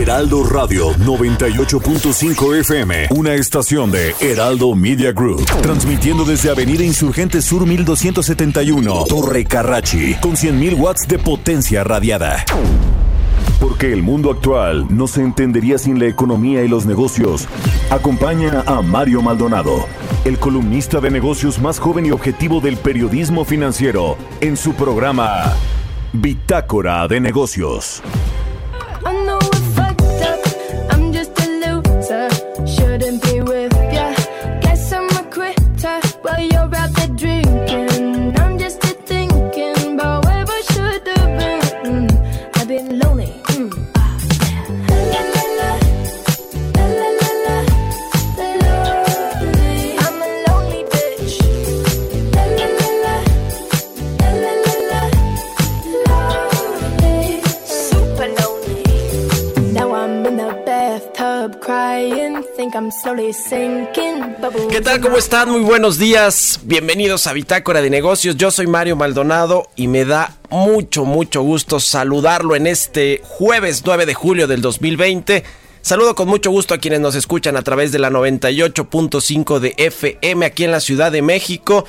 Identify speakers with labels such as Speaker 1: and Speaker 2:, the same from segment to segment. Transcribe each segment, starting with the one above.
Speaker 1: Heraldo Radio 98.5 FM, una estación de Heraldo Media Group, transmitiendo desde Avenida Insurgente Sur 1271, Torre Carrachi, con 100.000 watts de potencia radiada. Porque el mundo actual no se entendería sin la economía y los negocios. Acompaña a Mario Maldonado, el columnista de negocios más joven y objetivo del periodismo financiero, en su programa Bitácora de Negocios.
Speaker 2: ¿Qué tal? ¿Cómo están? Muy buenos días. Bienvenidos a Bitácora de Negocios. Yo soy Mario Maldonado y me da mucho, mucho gusto saludarlo en este jueves 9 de julio del 2020. Saludo con mucho gusto a quienes nos escuchan a través de la 98.5 de FM aquí en la Ciudad de México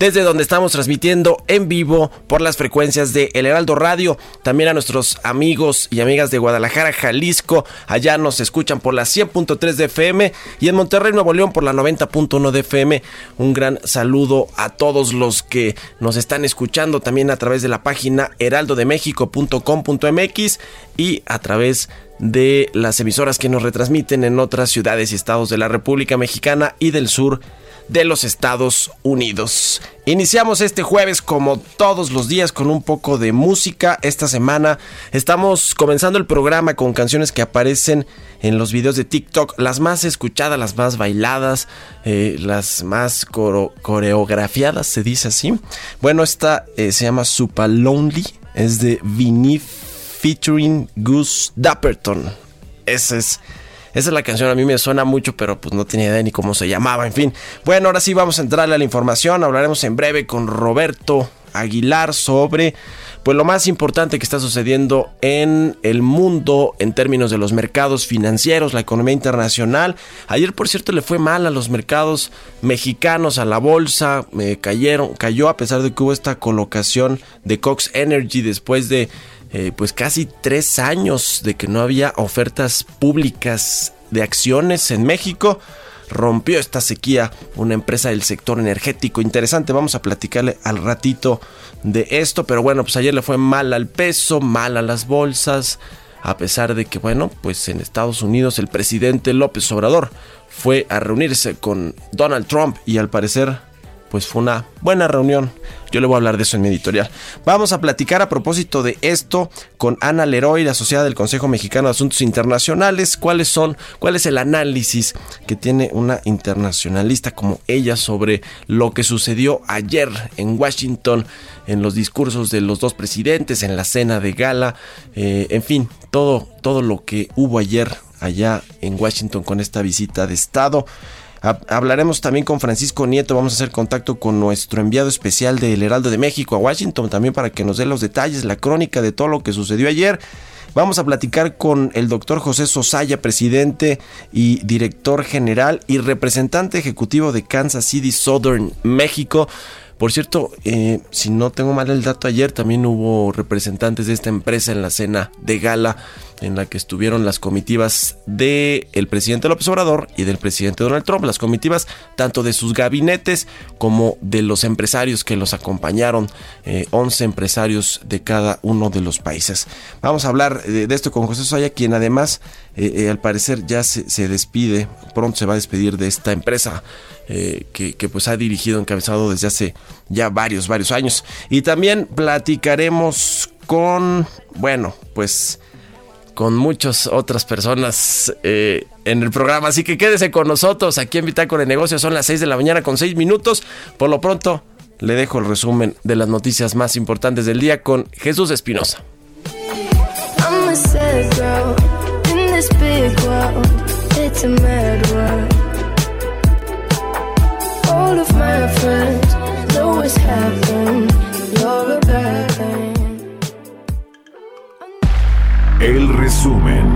Speaker 2: desde donde estamos transmitiendo en vivo por las frecuencias de El Heraldo Radio. También a nuestros amigos y amigas de Guadalajara, Jalisco. Allá nos escuchan por la 100.3 de FM y en Monterrey, Nuevo León por la 90.1 de FM. Un gran saludo a todos los que nos están escuchando también a través de la página heraldodemexico.com.mx y a través de las emisoras que nos retransmiten en otras ciudades y estados de la República Mexicana y del sur los Estados Unidos. Iniciamos este jueves como todos los días con un poco de música. Esta semana estamos comenzando el programa con canciones que aparecen en los videos de TikTok, las más escuchadas, las más bailadas, eh, las más coreografiadas, se dice así. Bueno, esta eh, se llama Super Lonely, es de Vinny featuring Goose Dapperton. Ese es esa es la canción, a mí me suena mucho, pero pues no tenía idea ni cómo se llamaba, en fin. Bueno, ahora sí vamos a entrarle a la información, hablaremos en breve con Roberto Aguilar sobre pues lo más importante que está sucediendo en el mundo en términos de los mercados financieros, la economía internacional. Ayer, por cierto, le fue mal a los mercados mexicanos, a la bolsa, me cayeron, cayó a pesar de que hubo esta colocación de Cox Energy después de eh, pues casi tres años de que no había ofertas públicas de acciones en México. Rompió esta sequía una empresa del sector energético. Interesante, vamos a platicarle al ratito de esto. Pero bueno, pues ayer le fue mal al peso, mal a las bolsas. A pesar de que, bueno, pues en Estados Unidos el presidente López Obrador fue a reunirse con Donald Trump y al parecer pues fue una buena reunión. Yo le voy a hablar de eso en mi editorial. Vamos a platicar a propósito de esto con Ana Leroy, asociada del Consejo Mexicano de Asuntos Internacionales. ¿Cuáles son, cuál es el análisis que tiene una internacionalista como ella sobre lo que sucedió ayer en Washington, en los discursos de los dos presidentes, en la cena de gala, eh, en fin, todo, todo lo que hubo ayer allá en Washington con esta visita de Estado. Hablaremos también con Francisco Nieto, vamos a hacer contacto con nuestro enviado especial del Heraldo de México a Washington también para que nos dé los detalles, la crónica de todo lo que sucedió ayer. Vamos a platicar con el doctor José Sosaya, presidente y director general y representante ejecutivo de Kansas City Southern México. Por cierto, eh, si no tengo mal el dato, ayer también hubo representantes de esta empresa en la cena de gala en la que estuvieron las comitivas del el presidente López Obrador y del presidente Donald Trump, las comitivas tanto de sus gabinetes como de los empresarios que los acompañaron, eh, 11 empresarios de cada uno de los países. Vamos a hablar de, de esto con José Soya, quien además eh, eh, al parecer ya se, despide, pronto se va a despedir de esta empresa eh, que, que pues ha dirigido, encabezado desde hace ya varios, varios años. Y también platicaremos con, bueno, pues con muchas otras personas eh, en el programa. Así que quédese con nosotros aquí en Bitácora de Negocios. Son las 6 de la mañana con 6 minutos. Por lo pronto, le dejo el resumen de las noticias más importantes del día con Jesús Espinosa.
Speaker 3: All
Speaker 1: El resumen.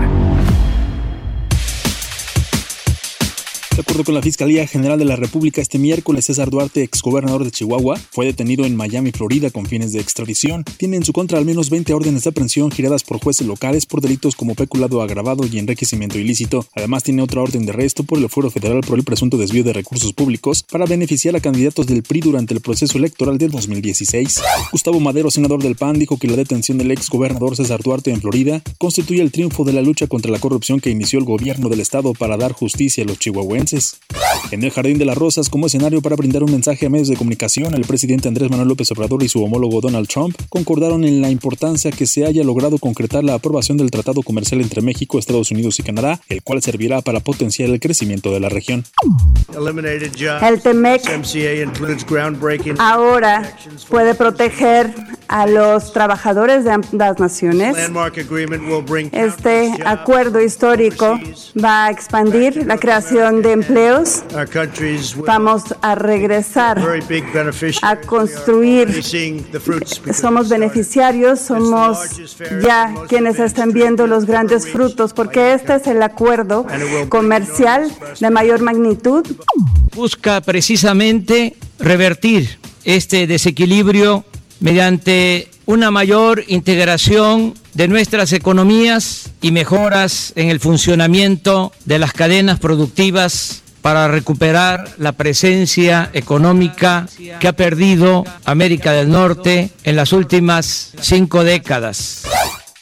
Speaker 4: De acuerdo con la Fiscalía General de la República, este miércoles César Duarte, exgobernador de Chihuahua, fue detenido en Miami, Florida, con fines de extradición. Tiene en su contra al menos 20 órdenes de aprehensión giradas por jueces locales por delitos como peculado agravado y enriquecimiento ilícito. Además, tiene otra orden de arresto por el fuero federal por el presunto desvío de recursos públicos para beneficiar a candidatos del PRI durante el proceso electoral del 2016. Gustavo Madero, senador del PAN, dijo que la detención del exgobernador César Duarte en Florida constituye el triunfo de la lucha contra la corrupción que inició el gobierno del estado para dar justicia a los chihuahuenses. En el Jardín de las Rosas, como escenario para brindar un mensaje a medios de comunicación, el presidente Andrés Manuel López Obrador y su homólogo Donald Trump concordaron en la importancia que se haya logrado concretar la aprobación del Tratado Comercial entre México, Estados Unidos y Canadá, el cual servirá para potenciar el crecimiento de la región.
Speaker 5: El TEMEC ahora puede proteger a los trabajadores de ambas naciones. Este acuerdo histórico va a expandir la creación de empleos. Vamos a regresar a construir. Somos beneficiarios, somos ya quienes están viendo los grandes frutos, porque este es el acuerdo comercial de mayor magnitud.
Speaker 6: Busca precisamente revertir este desequilibrio mediante una mayor integración de nuestras economías y mejoras en el funcionamiento de las cadenas productivas para recuperar la presencia económica que ha perdido América del Norte en las últimas cinco décadas.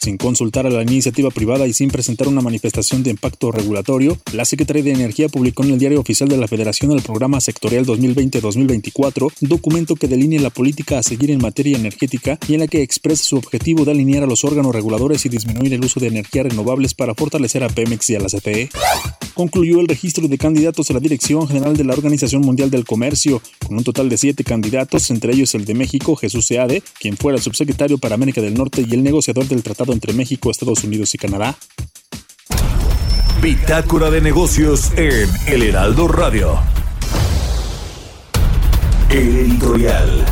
Speaker 4: Sin consultar a la iniciativa privada y sin presentar una manifestación de impacto regulatorio, la Secretaría de Energía publicó en el Diario Oficial de la Federación el Programa Sectorial 2020-2024, documento que delinea la política a seguir en materia energética y en la que expresa su objetivo de alinear a los órganos reguladores y disminuir el uso de energías renovables para fortalecer a Pemex y a la CFE. Concluyó el registro de candidatos a la Dirección General de la Organización Mundial del Comercio, con un total de siete candidatos, entre ellos el de México, Jesús Seade, quien fuera subsecretario para América del Norte y el negociador del Tratado entre México, Estados Unidos y Canadá.
Speaker 1: Bitácora de negocios en El Heraldo Radio. El editorial.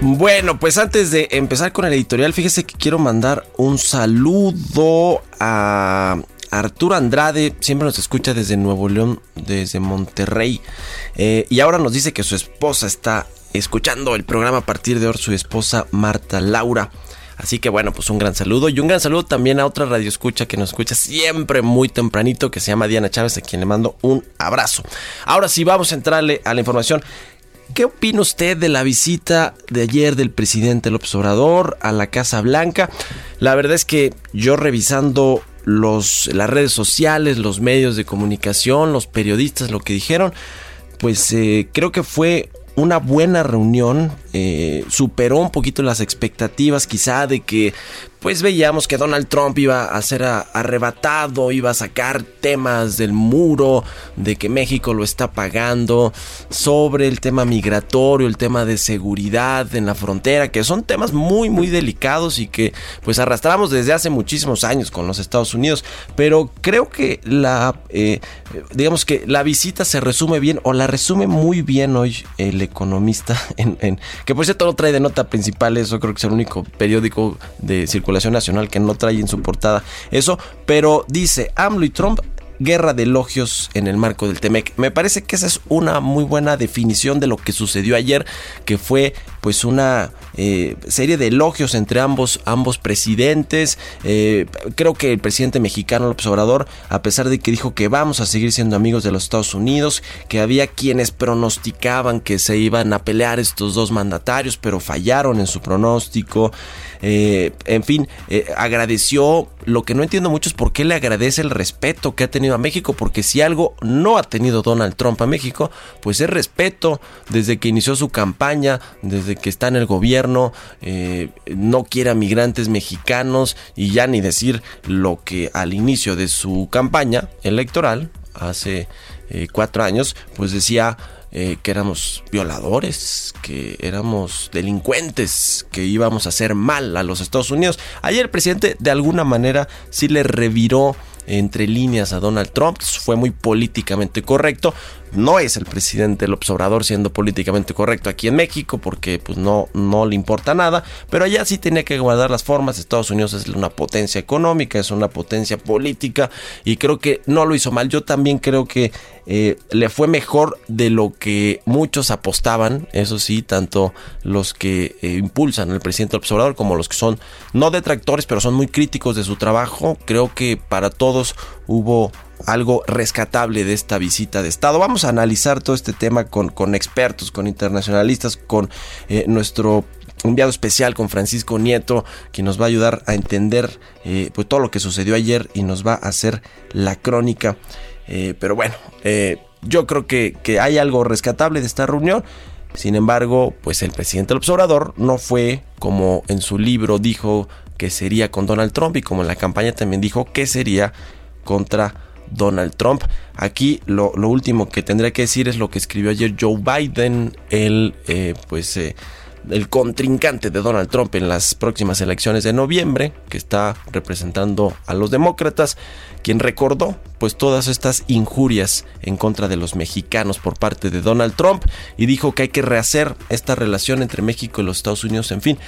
Speaker 2: Bueno, pues antes de empezar con el editorial, fíjese que quiero mandar un saludo a Arturo Andrade, siempre nos escucha desde Nuevo León, desde Monterrey, eh, y ahora nos dice que su esposa está escuchando el programa a partir de ahora, su esposa Marta Laura. Así que bueno, pues un gran saludo y un gran saludo también a otra radio escucha que nos escucha siempre muy tempranito, que se llama Diana Chávez, a quien le mando un abrazo. Ahora sí, vamos a entrarle a la información. ¿Qué opina usted de la visita de ayer del presidente López Obrador a la Casa Blanca? La verdad es que yo revisando los, las redes sociales, los medios de comunicación, los periodistas, lo que dijeron, pues eh, creo que fue una buena reunión, eh, superó un poquito las expectativas quizá de que pues veíamos que Donald Trump iba a ser arrebatado, iba a sacar temas del muro, de que México lo está pagando, sobre el tema migratorio, el tema de seguridad en la frontera, que son temas muy muy delicados y que pues arrastramos desde hace muchísimos años con los Estados Unidos. Pero creo que la, eh, digamos que la visita se resume bien o la resume muy bien hoy el economista, en, que por cierto lo trae de nota principal, eso creo que es el único periódico de circulación nacional que no trae en su portada eso, pero dice AMLO y Trump guerra de elogios en el marco del Temec. Me parece que esa es una muy buena definición de lo que sucedió ayer, que fue pues una eh, serie de elogios entre ambos, ambos presidentes. Eh, creo que el presidente mexicano López Obrador, a pesar de que dijo que vamos a seguir siendo amigos de los Estados Unidos, que había quienes pronosticaban que se iban a pelear estos dos mandatarios, pero fallaron en su pronóstico. Eh, en fin, agradeció. Lo que no entiendo mucho es por qué le agradece el respeto que ha tenido a México, porque si algo no ha tenido Donald Trump a México, pues es respeto desde que inició su campaña, desde que está en el gobierno, eh, no quiere a migrantes mexicanos y ya ni decir lo que al inicio de su campaña electoral, hace eh, cuatro años, pues decía eh, que éramos violadores, que éramos delincuentes, que íbamos a hacer mal a los Estados Unidos. Ayer el presidente de alguna manera sí le reviró entre líneas a Donald Trump, fue muy políticamente correcto, no es el presidente López Obrador siendo políticamente correcto aquí en México porque pues no, no le importa nada, pero allá sí tenía que guardar las formas. Estados Unidos es una potencia económica, es una potencia política y creo que no lo hizo mal. Yo también creo que eh, le fue mejor de lo que muchos apostaban, eso sí, tanto los que eh, impulsan al presidente López Obrador como los que son no detractores, pero son muy críticos de su trabajo. Creo que para todos hubo algo rescatable de esta visita de Estado. Vamos a analizar todo este tema con, con expertos, con internacionalistas, con eh, nuestro enviado especial con Francisco Nieto, que nos va a ayudar a entender eh, pues, todo lo que sucedió ayer y nos va a hacer la crónica. Eh, pero bueno, yo creo que, que, hay algo rescatable de esta reunión. Sin embargo, pues el presidente del observador no fue como en su libro dijo que sería con Donald Trump y como en la campaña también dijo que sería contra Donald Trump. Aquí lo, último que tendría que decir es lo que escribió ayer Joe Biden, el, eh, pues, eh, el contrincante de Donald Trump en las próximas elecciones de noviembre, que está representando a los demócratas, quien recordó pues todas estas injurias en contra de los mexicanos por parte de Donald Trump y dijo que hay que rehacer esta relación entre México y los Estados Unidos, en fin.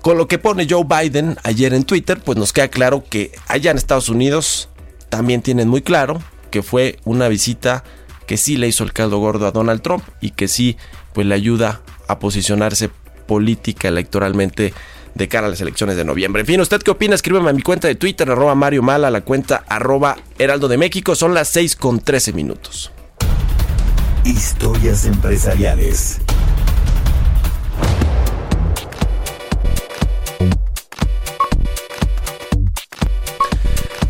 Speaker 2: Con lo que pone Joe Biden ayer en Twitter, pues nos queda claro que allá en Estados Unidos también tienen muy claro que fue una visita que sí le hizo el caldo gordo a Donald Trump y que sí pues le ayuda a posicionarse política electoralmente de cara a las elecciones de noviembre. En fin, ¿usted qué opina? Escríbeme a mi cuenta de Twitter, arroba Mario Mala, la cuenta arroba Heraldo de México. Son las 6 con 13 minutos.
Speaker 1: Historias empresariales.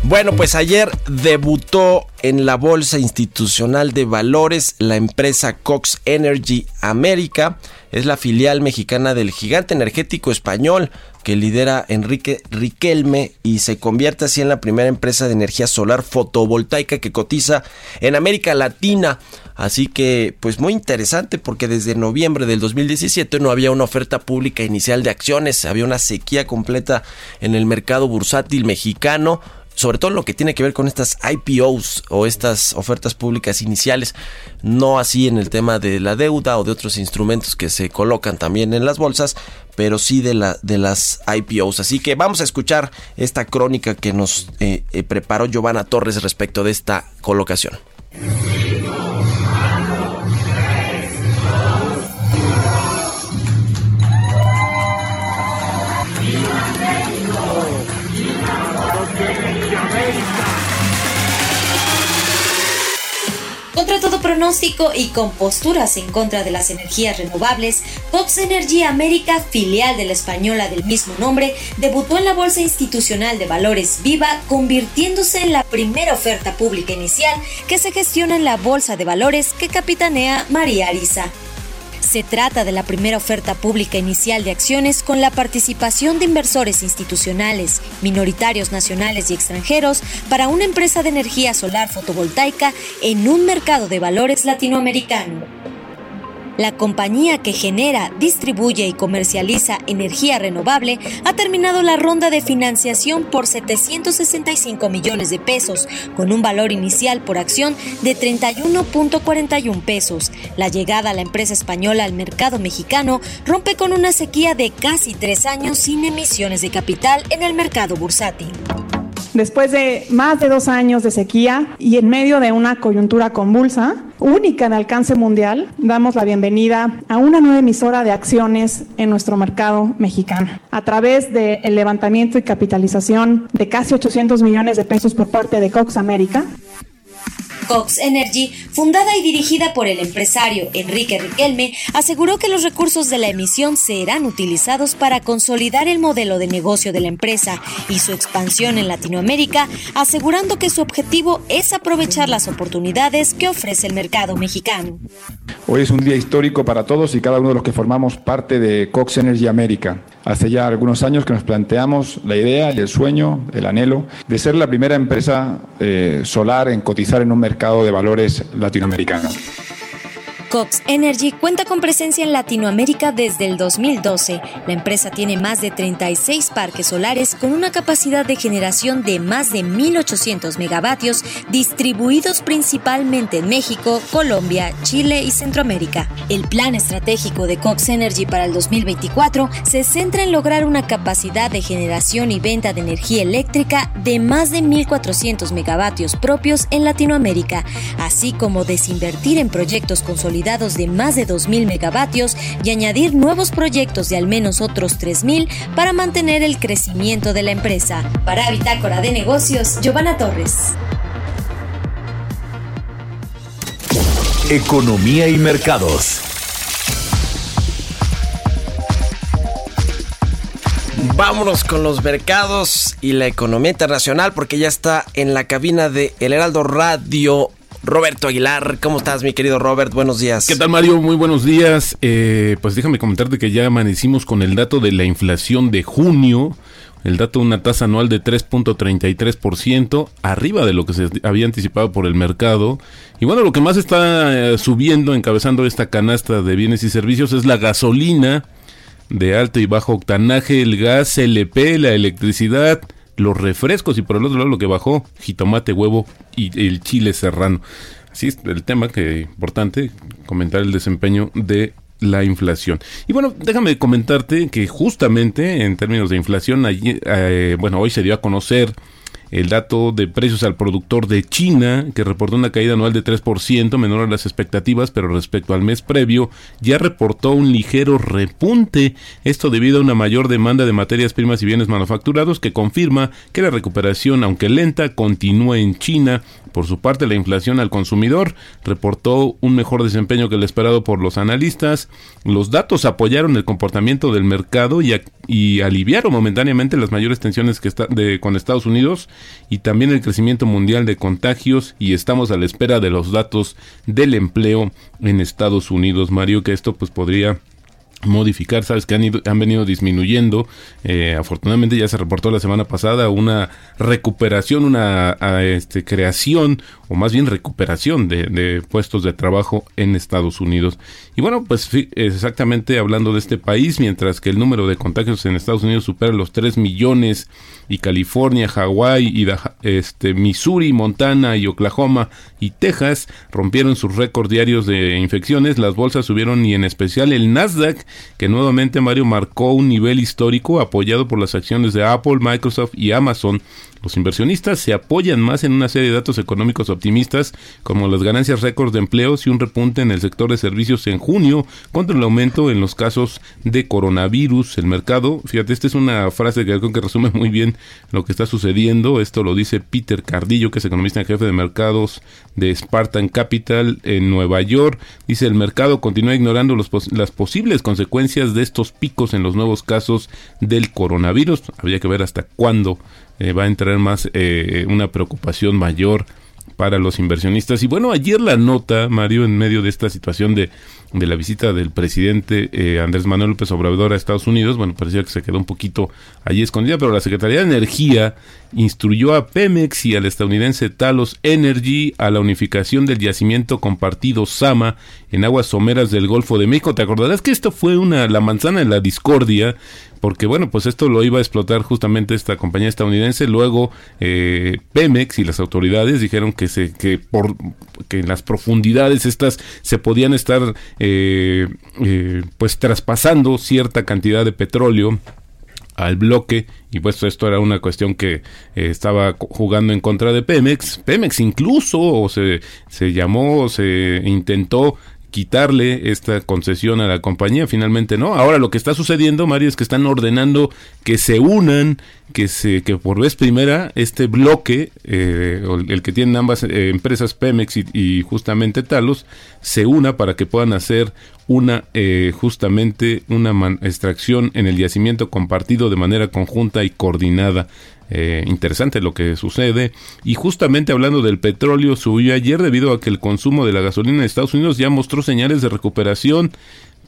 Speaker 2: Bueno, pues ayer debutó en la Bolsa Institucional de Valores la empresa Cox Energy América. Es la filial mexicana del gigante energético español que lidera Enrique Riquelme y se convierte así en la primera empresa de energía solar fotovoltaica que cotiza en América Latina. Así que, pues muy interesante porque desde noviembre del 2017 no había una oferta pública inicial de acciones, había una sequía completa en el mercado bursátil mexicano sobre todo lo que tiene que ver con estas IPOs o estas ofertas públicas iniciales, no así en el tema de la deuda o de otros instrumentos que se colocan también en las bolsas, pero sí de, la, de las IPOs. Así que vamos a escuchar esta crónica que nos eh, eh, preparó Giovanna Torres respecto de esta colocación.
Speaker 7: Contra todo pronóstico y con posturas en contra de las energías renovables, Cox Energy América, filial de la española del mismo nombre, debutó en la Bolsa Institucional de Valores Viva, convirtiéndose en la primera oferta pública inicial que se gestiona en la Bolsa de Valores que capitanea María Arisa. Se trata de la primera oferta pública inicial de acciones con la participación de inversores institucionales, minoritarios nacionales y extranjeros para una empresa de energía solar fotovoltaica en un mercado de valores latinoamericano. La compañía que genera, distribuye y comercializa energía renovable ha terminado la ronda de financiación por 765 millones de pesos, con un valor inicial por acción de 31.41 pesos. La llegada a la empresa española al mercado mexicano rompe con una sequía de casi tres años sin emisiones de capital en el mercado bursátil.
Speaker 8: Después de más de dos años de sequía y en medio de una coyuntura convulsa, única de alcance mundial, damos la bienvenida a una nueva emisora de acciones en nuestro mercado mexicano. A través del levantamiento y capitalización de casi 800 millones de pesos por parte de Cox América,
Speaker 7: Cox Energy, fundada y dirigida por el empresario Enrique Riquelme, aseguró que los recursos de la emisión serán utilizados para consolidar el modelo de negocio de la empresa y su expansión en Latinoamérica, asegurando que su objetivo es aprovechar las oportunidades que ofrece el mercado mexicano.
Speaker 9: Hoy es un día histórico para todos y cada uno de los que formamos parte de Cox Energy América. Hace ya algunos años que nos planteamos la idea y el sueño, el anhelo, de ser la primera empresa eh, solar en cotizar en un mercado de valores latinoamericano.
Speaker 7: Cox Energy cuenta con presencia en Latinoamérica desde el 2012. La empresa tiene más de 36 parques solares con una capacidad de generación de más de 1.800 megavatios distribuidos principalmente en México, Colombia, Chile y Centroamérica. El plan estratégico de Cox Energy para el 2024 se centra en lograr una capacidad de generación y venta de energía eléctrica de más de 1.400 megavatios propios en Latinoamérica, así como desinvertir en proyectos consolidados de más de 2.000 megavatios y añadir nuevos proyectos de al menos otros 3.000 para mantener el crecimiento de la empresa. Para Bitácora de Negocios, Giovanna Torres.
Speaker 1: Economía y mercados.
Speaker 2: Vámonos con los mercados y la economía internacional porque ya está en la cabina de El Heraldo Radio Roberto Aguilar. ¿Cómo estás, mi querido Robert? Buenos días.
Speaker 10: ¿Qué tal, Mario? Muy buenos días. Eh, pues déjame comentarte que ya amanecimos con el dato de la inflación de junio. El dato de una tasa anual de 3.33%, arriba de lo que se había anticipado por el mercado. Y bueno, lo que más está eh, subiendo, encabezando esta canasta de bienes y servicios, es la gasolina de alto y bajo octanaje, el gas LP, la electricidad, los refrescos y por el otro lado lo que bajó, jitomate, huevo y el chile serrano. Así es el tema que importante comentar el desempeño de la inflación. Y bueno, déjame comentarte que justamente en términos de inflación, allí, eh, bueno, hoy se dio a conocer el dato de precios al productor de China, que reportó una caída anual de 3%, menor a las expectativas, pero respecto al mes previo, ya reportó un ligero repunte. Esto debido a una mayor demanda de materias primas y bienes manufacturados que confirma que la recuperación, aunque lenta, continúa en China por su parte, la inflación al consumidor reportó un mejor desempeño que el esperado por los analistas. Los datos apoyaron el comportamiento del mercado y, aliviaron momentáneamente las mayores tensiones que está de, con Estados Unidos y también el crecimiento mundial de contagios y estamos a la espera de los datos del empleo en Estados Unidos, Mario, que esto pues podría modificar, sabes que han, ido, han venido disminuyendo. Eh, afortunadamente ya se reportó la semana pasada una recuperación, una este, creación o más bien recuperación de, puestos de trabajo en Estados Unidos. Y bueno, pues exactamente hablando de este país, mientras que el número de contagios en Estados Unidos supera los 3 millones y California, Hawái, este, Missouri, Montana y Oklahoma y Texas rompieron sus récords diarios de infecciones, las bolsas subieron y en especial el Nasdaq, que nuevamente Mario marcó un nivel histórico apoyado por las acciones de Apple, Microsoft y Amazon los inversionistas se apoyan más en una serie de datos económicos optimistas, como las ganancias récords de empleos y un repunte en el sector de servicios en junio, contra el aumento en los casos de coronavirus. El mercado, fíjate, esta es una frase que que resume muy bien lo que está sucediendo. Esto lo dice Peter Cardillo, que es economista en jefe de mercados de Spartan Capital en Nueva York. Dice, el mercado continúa ignorando los las posibles consecuencias de estos picos en los nuevos casos del coronavirus. Habría que ver hasta cuándo eh, va a entrar más eh, una preocupación mayor para los inversionistas. Y bueno, ayer la nota, Mario, en medio de esta situación de, de la visita del presidente eh, Andrés Manuel López Obrador a Estados Unidos, bueno, parecía que se quedó un poquito allí escondida, pero la Secretaría de Energía instruyó a Pemex y al estadounidense Talos Energy a la unificación del yacimiento compartido Sama en aguas someras del Golfo de México. ¿Te acordarás que esto fue una la manzana de la discordia? Porque bueno, pues esto lo iba a explotar justamente esta compañía estadounidense. Luego eh, Pemex y las autoridades dijeron que se que por que en las profundidades estas se podían estar eh, eh, pues traspasando cierta cantidad de petróleo al bloque y pues esto era una cuestión que eh, estaba jugando en contra de Pemex. Pemex incluso se, se llamó, se intentó quitarle esta concesión a la compañía, finalmente no. Ahora lo que está sucediendo, Mario, es que están ordenando que se unan, que se que por vez primera este bloque, eh, el que tienen ambas eh, empresas Pemex y, justamente Talos, se una para que puedan hacer una eh, justamente una extracción en el yacimiento compartido de manera conjunta y coordinada. Eh, interesante lo que sucede. Y justamente hablando del petróleo, subió ayer debido a que el consumo de la gasolina en Estados Unidos ya mostró señales de recuperación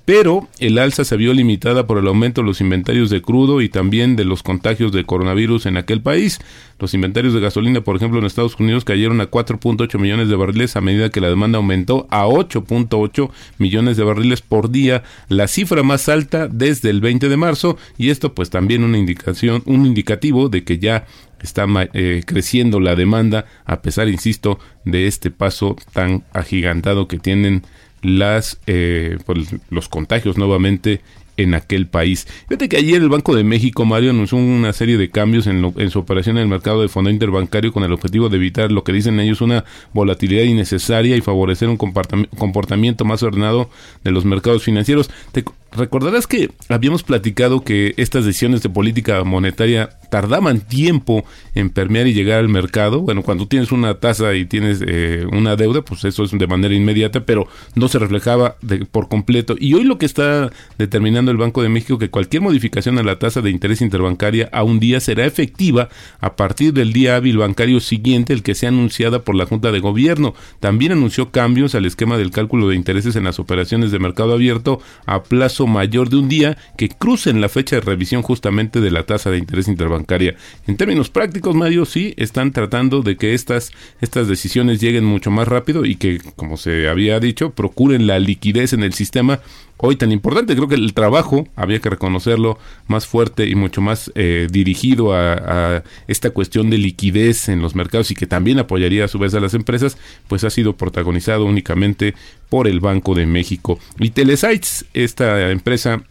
Speaker 10: pero el alza se vio limitada por el aumento de los inventarios de crudo y también de los contagios de coronavirus en aquel país. Los inventarios de gasolina, por ejemplo, en Estados Unidos cayeron a 4.8 millones de barriles a medida que la demanda aumentó a 8.8 millones de barriles por día, la cifra más alta desde el 20 de marzo y esto pues también una indicación, un indicativo de que ya está eh, creciendo la demanda a pesar, insisto, de este paso tan agigantado que tienen las eh, pues, los contagios nuevamente en aquel país. Fíjate que ayer el Banco de México, Mario, anunció una serie de cambios en, en, su operación en el mercado de fondo interbancario con el objetivo de evitar lo que dicen ellos una volatilidad innecesaria y favorecer un comportamiento más ordenado de los mercados financieros. Te recordarás que habíamos platicado que estas decisiones de política monetaria tardaban tiempo en permear y llegar al mercado. Bueno, cuando tienes una tasa y tienes eh, una deuda, pues eso es de manera inmediata, pero no se reflejaba de, por completo. Y hoy lo que está determinando el Banco de México que cualquier modificación a la tasa de interés interbancaria a un día será efectiva a partir del día hábil bancario siguiente, el que sea anunciada por la Junta de Gobierno. También anunció cambios al esquema del cálculo de intereses en las operaciones de mercado abierto a plazo mayor de un día que crucen la fecha de revisión justamente de la tasa de interés interbancaria. En términos prácticos, Mario, sí están tratando de que estas, estas decisiones lleguen mucho más rápido y que, como se había dicho, procuren la liquidez en el sistema hoy tan importante. Creo que el trabajo, había que reconocerlo, más fuerte y mucho más eh, dirigido a, a, esta cuestión de liquidez en los mercados y que también apoyaría a su vez a las empresas, pues ha sido protagonizado únicamente por el Banco de México. Y Telesites, esta empresa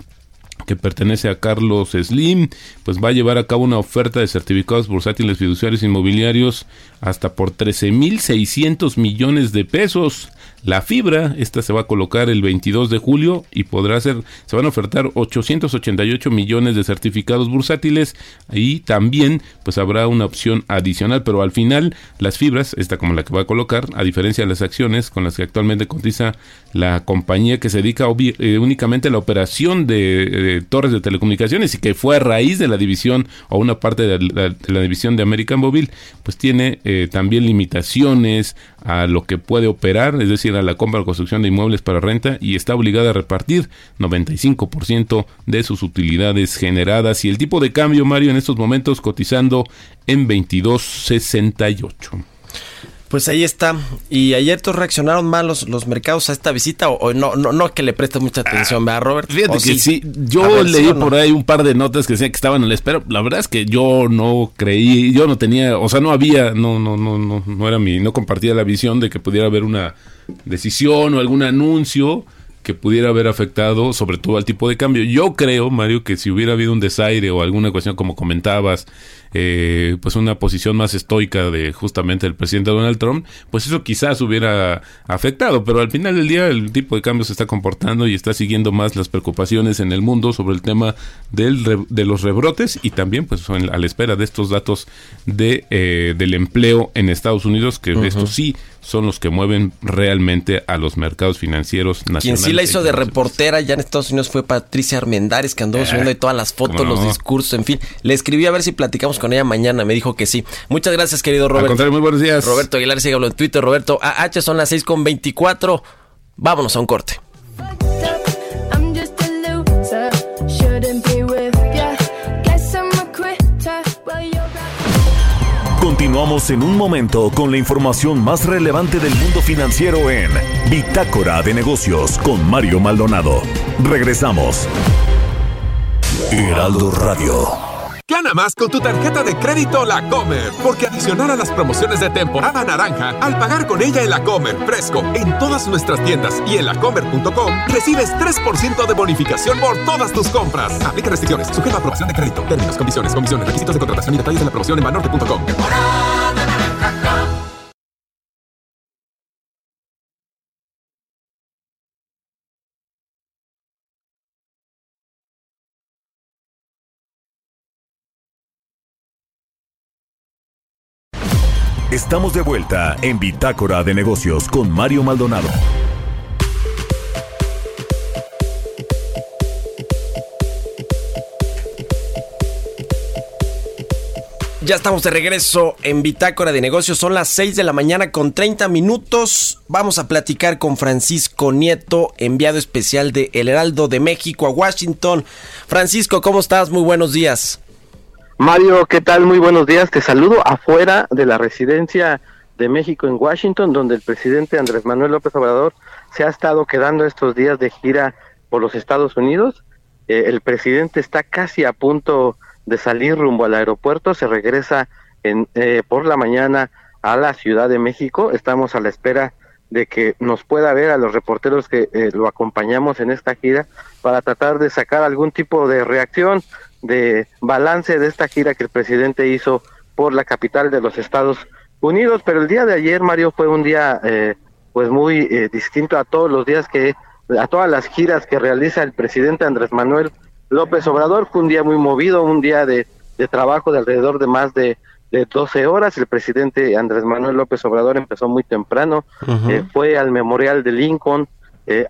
Speaker 10: que pertenece a Carlos Slim, pues va a llevar a cabo una oferta de certificados bursátiles fiduciarios inmobiliarios hasta por 13.600 millones de pesos. La fibra, esta se va a colocar el 22 de julio y podrá ser, se van a ofertar 888 millones de certificados bursátiles y también pues habrá una opción adicional, pero al final las fibras, esta como la que va a colocar, a diferencia de las acciones con las que actualmente cotiza la compañía que se dedica eh, únicamente a la operación de, torres de telecomunicaciones y que fue a raíz de la división o una parte de la, división de American Mobile, pues tiene eh, también limitaciones a lo que puede operar, es decir, a la compra o construcción de inmuebles para renta y está obligada a repartir 95% de sus utilidades generadas y el tipo de cambio Mario en estos momentos cotizando en 22.68.
Speaker 2: Pues ahí está. Y ayer todos reaccionaron mal los, los mercados a esta visita o, no, no, no que le prestes mucha atención, ¿verdad, Robert?
Speaker 10: Fíjate que sí? Yo leí por ahí un par de notas que decían que estaban en la espera. La verdad es que yo no creí, yo no tenía, o sea, no había, no, no, no, no, no era mi, no compartía la visión de que pudiera haber una decisión o algún anuncio que pudiera haber afectado sobre todo al tipo de cambio. Yo creo, Mario, que si hubiera habido un desaire o alguna cuestión como comentabas, eh, pues una posición más estoica de justamente el presidente Donald Trump, pues eso quizás hubiera afectado, pero al final del día el tipo de cambio se está comportando y está siguiendo más las preocupaciones en el mundo sobre el tema del, de los rebrotes y también pues a la espera de estos datos de, eh, del empleo en Estados Unidos, que estos sí son los que mueven realmente a los mercados financieros nacionales.
Speaker 2: Quien sí la hizo de reportera ya en Estados Unidos fue Patricia Armendares, que andó subiendo todas las fotos, los discursos, en fin. Le escribí a ver si platicamos con ella mañana, me dijo que sí. Muchas gracias, querido Roberto.
Speaker 10: Al muy buenos días.
Speaker 2: Roberto Aguilar, sígalo en Twitter, Roberto AH, son las 6 con 24. Vámonos a un corte.
Speaker 1: Continuamos en un momento con la información más relevante del mundo financiero en Bitácora de Negocios con Mario Maldonado. Regresamos. Heraldo Radio.
Speaker 11: Gana más con tu tarjeta de crédito La Comer, porque adicional a las promociones de temporada naranja, al pagar con ella en La Comer fresco en todas nuestras tiendas y en lacomer.com, recibes 3% de bonificación por todas tus compras. Aplica restricciones, sujeto a aprobación de crédito, términos, condiciones, comisiones, requisitos de contratación y detalles en la promoción en banorte.com.
Speaker 1: Estamos de vuelta en Bitácora de Negocios con Mario Maldonado.
Speaker 2: Ya estamos de regreso en Bitácora de Negocios. Son las 6 de la mañana con 30 minutos. Vamos a platicar con Francisco Nieto, enviado especial de El Heraldo de México a Washington. Francisco, ¿cómo estás? Muy buenos días.
Speaker 12: Mario, ¿qué tal? Muy buenos días. Te saludo afuera de la residencia de México en Washington, donde el presidente Andrés Manuel López Obrador se ha estado quedando estos días de gira por los Estados Unidos. Eh, el presidente está casi a punto de salir rumbo al aeropuerto, se regresa en, eh, por la mañana a la Ciudad de México. Estamos a la espera de que nos pueda ver a los reporteros que eh, lo acompañamos en esta gira para tratar de sacar algún tipo de reacción de balance de esta gira que el presidente hizo por la capital de los Estados Unidos, pero el día de ayer, Mario, fue un día eh, pues muy eh, distinto a todos los días que, a todas las giras que realiza el presidente Andrés Manuel López Obrador, fue un día muy movido, un día de, de trabajo de alrededor de más de, de 12 horas, el presidente Andrés Manuel López Obrador empezó muy temprano, eh, fue al memorial de Lincoln,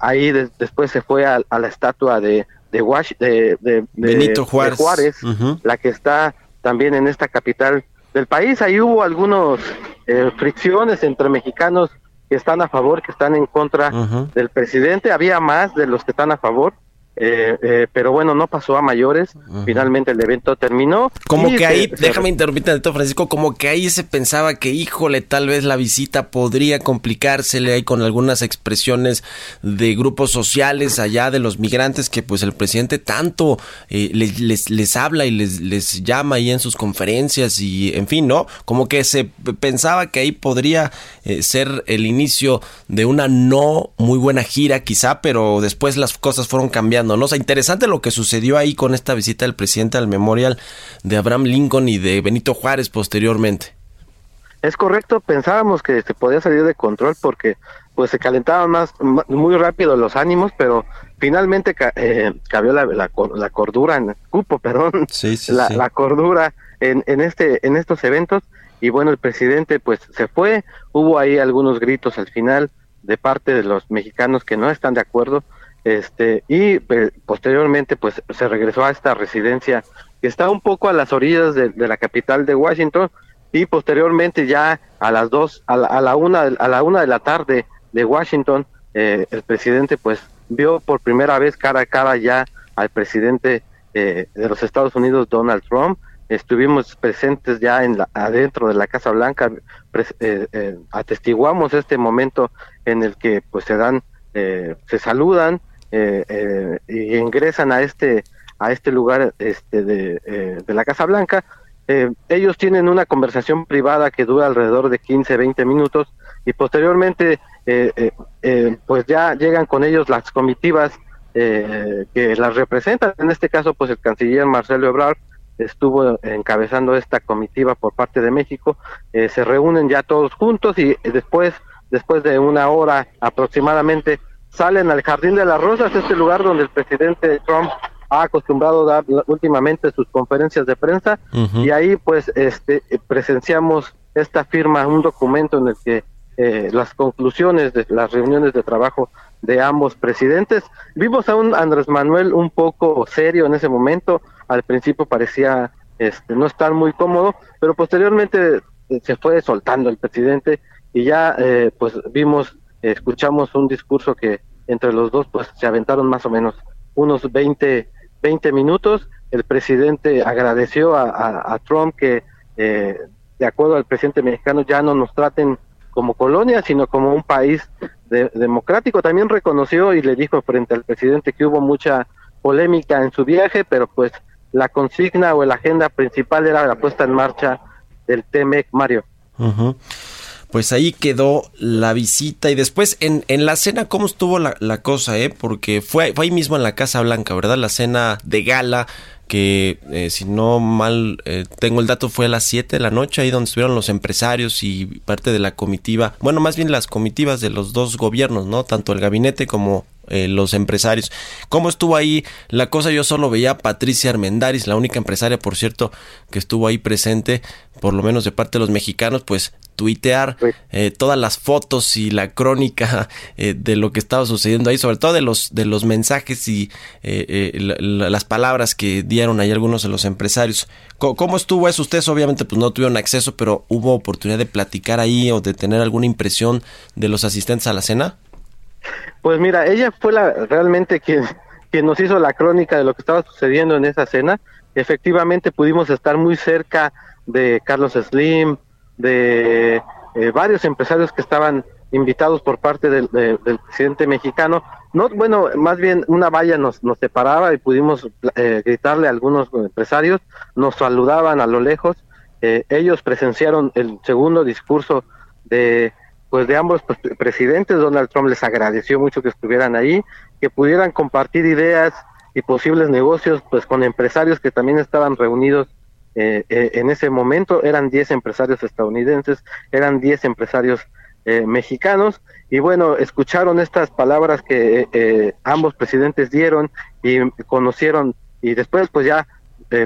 Speaker 12: ahí después se fue a la estatua de de, de,
Speaker 2: Benito Juárez,
Speaker 12: la que está también en esta capital del país. Ahí hubo algunos eh, fricciones entre mexicanos que están a favor, que están en contra del presidente. Había más de los que están a favor. Eh, eh, pero bueno, no pasó a mayores. Finalmente el evento terminó.
Speaker 2: Como que ahí, déjame interrumpirte, Francisco, como que ahí se pensaba que, híjole, tal vez la visita podría complicársele ahí con algunas expresiones de grupos sociales allá de los migrantes que pues el presidente tanto eh, les, les, habla y les, les llama ahí en sus conferencias y en fin, ¿no? Como que se pensaba que ahí podría ser el inicio de una no muy buena gira quizá, pero después las cosas fueron cambiando ¿no? O sea, interesante lo que sucedió ahí con esta visita del presidente al memorial de Abraham Lincoln y de Benito Juárez posteriormente.
Speaker 12: Es correcto, pensábamos que se podía salir de control porque pues se calentaban más, muy rápido los ánimos, pero finalmente eh, cabió la, la, cordura en cupo, perdón, la, la, cordura en, en este en estos eventos y bueno el presidente pues se fue, hubo ahí algunos gritos al final de parte de los mexicanos que no están de acuerdo este y eh, posteriormente pues se regresó a esta residencia que está un poco a las orillas de, la capital de Washington y posteriormente ya a las dos a la, una a la una de la tarde de Washington eh, el presidente pues vio por primera vez cara a cara ya al presidente eh, de los Estados Unidos Donald Trump. Estuvimos presentes ya en la, adentro de la Casa Blanca atestiguamos este momento en el que pues se dan se saludan eh, eh, y ingresan a este a este lugar este de, eh, de la Casa Blanca. ellos tienen una conversación privada que dura alrededor de 15, 20 minutos y posteriormente pues ya llegan con ellos las comitivas que las representan. En este caso, pues el canciller Marcelo Ebrard estuvo encabezando esta comitiva por parte de México. se reúnen ya todos juntos y después, después de una hora aproximadamente, salen al Jardín de las Rosas, este lugar donde el presidente Trump ha acostumbrado a dar últimamente sus conferencias de prensa. Y ahí pues este presenciamos esta firma, un documento en el que eh, las conclusiones de las reuniones de trabajo de ambos presidentes. Vimos a un Andrés Manuel un poco serio en ese momento, al principio parecía este, no estar muy cómodo, pero posteriormente eh, se fue soltando el presidente y ya eh, pues vimos escuchamos un discurso que entre los dos pues se aventaron más o menos unos 20, 20 minutos. El presidente agradeció a, Trump que, eh, de acuerdo al presidente mexicano, ya no nos traten como colonia, sino como un país democrático. También reconoció y le dijo frente al presidente que hubo mucha polémica en su viaje, pero pues la consigna o la agenda principal era la puesta en marcha del TEMEC, Mario.
Speaker 2: Pues ahí quedó la visita y después en, en la cena, ¿cómo estuvo la, la cosa? Eh? Porque fue, fue ahí mismo en la Casa Blanca, ¿verdad? La cena de gala que eh, si no mal eh, tengo el dato fue a las 7 de la noche ahí donde estuvieron los empresarios y parte de la comitiva, bueno más bien las comitivas de los dos gobiernos, ¿no? Tanto el gabinete como eh, los empresarios. ¿Cómo estuvo ahí la cosa? Yo solo veía a Patricia Armendaris, la única empresaria, por cierto, que estuvo ahí presente, por lo menos de parte de los mexicanos, pues tuitear eh, todas las fotos y la crónica eh, de lo que estaba sucediendo ahí, sobre todo de los de los mensajes y eh, las palabras que dieron ahí algunos de los empresarios. ¿Cómo, estuvo eso? Ustedes obviamente pues no tuvieron acceso, pero hubo oportunidad de platicar ahí o de tener alguna impresión de los asistentes a la cena.
Speaker 12: Pues mira, ella fue la realmente quien quien nos hizo la crónica de lo que estaba sucediendo en esa cena. Efectivamente pudimos estar muy cerca de Carlos Slim, de eh, varios empresarios que estaban invitados por parte del, presidente mexicano. No, bueno, más bien una valla nos, nos separaba y pudimos eh, gritarle a algunos empresarios, nos saludaban a lo lejos. Eh, ellos presenciaron el segundo discurso de pues de ambos presidentes. Donald Trump les agradeció mucho que estuvieran ahí, que pudieran compartir ideas y posibles negocios pues con empresarios que también estaban reunidos eh, eh, en ese momento eran 10 empresarios estadounidenses, eran 10 empresarios eh, mexicanos y bueno, escucharon estas palabras que ambos presidentes dieron y conocieron y después pues ya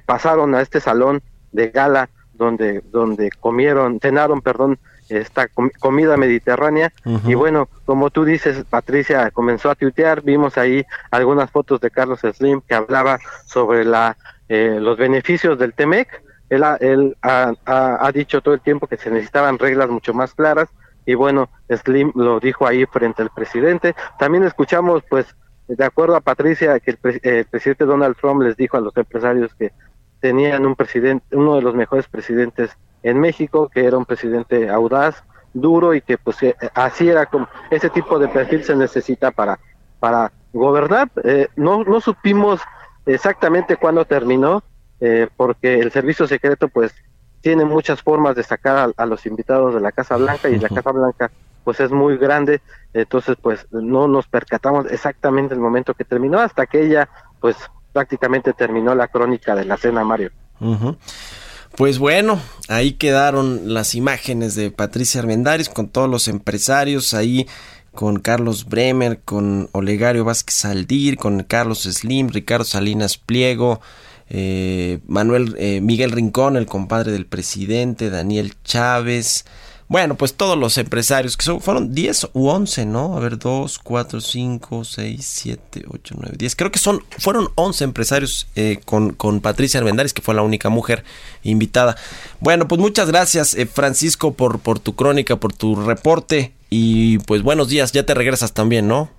Speaker 12: pasaron a este salón de gala donde donde comieron, cenaron, perdón, esta comida mediterránea. Y bueno, como tú dices, Patricia comenzó a tuitear, vimos ahí algunas fotos de Carlos Slim que hablaba sobre la eh, los beneficios del TEMEC. Él, ha, él ha, dicho todo el tiempo que se necesitaban reglas mucho más claras y bueno, Slim lo dijo ahí frente al presidente. También escuchamos, pues, de acuerdo a Patricia, que el, presidente Donald Trump les dijo a los empresarios que tenían un presidente, uno de los mejores presidentes en México, que era un presidente audaz, duro y que pues eh, así era como ese tipo de perfil se necesita para para gobernar. Eh, no no supimos exactamente cuándo terminó, eh, porque el servicio secreto pues tiene muchas formas de sacar a, los invitados de la Casa Blanca y la Casa Blanca pues es muy grande, entonces pues no nos percatamos exactamente el momento que terminó hasta que ella pues prácticamente terminó la crónica de la cena Mario.
Speaker 2: Pues bueno, ahí quedaron las imágenes de Patricia Armendáriz con todos los empresarios ahí con Carlos Bremer, con Olegario Vázquez Aldir, con Carlos Slim, Ricardo Salinas Pliego, eh, Manuel eh, Miguel Rincón, el compadre del presidente, Daniel Chávez. Bueno, pues todos los empresarios, que son, fueron 10 u 11, ¿no? A ver, 2, 4, 5, 6, 7, 8, 9, 10. Creo que son, fueron 11 empresarios eh, con, con Patricia Armendáriz, que fue la única mujer invitada. Bueno, pues muchas gracias, Francisco, por, por tu crónica, por tu reporte. Y pues buenos días, ya te regresas también, ¿no?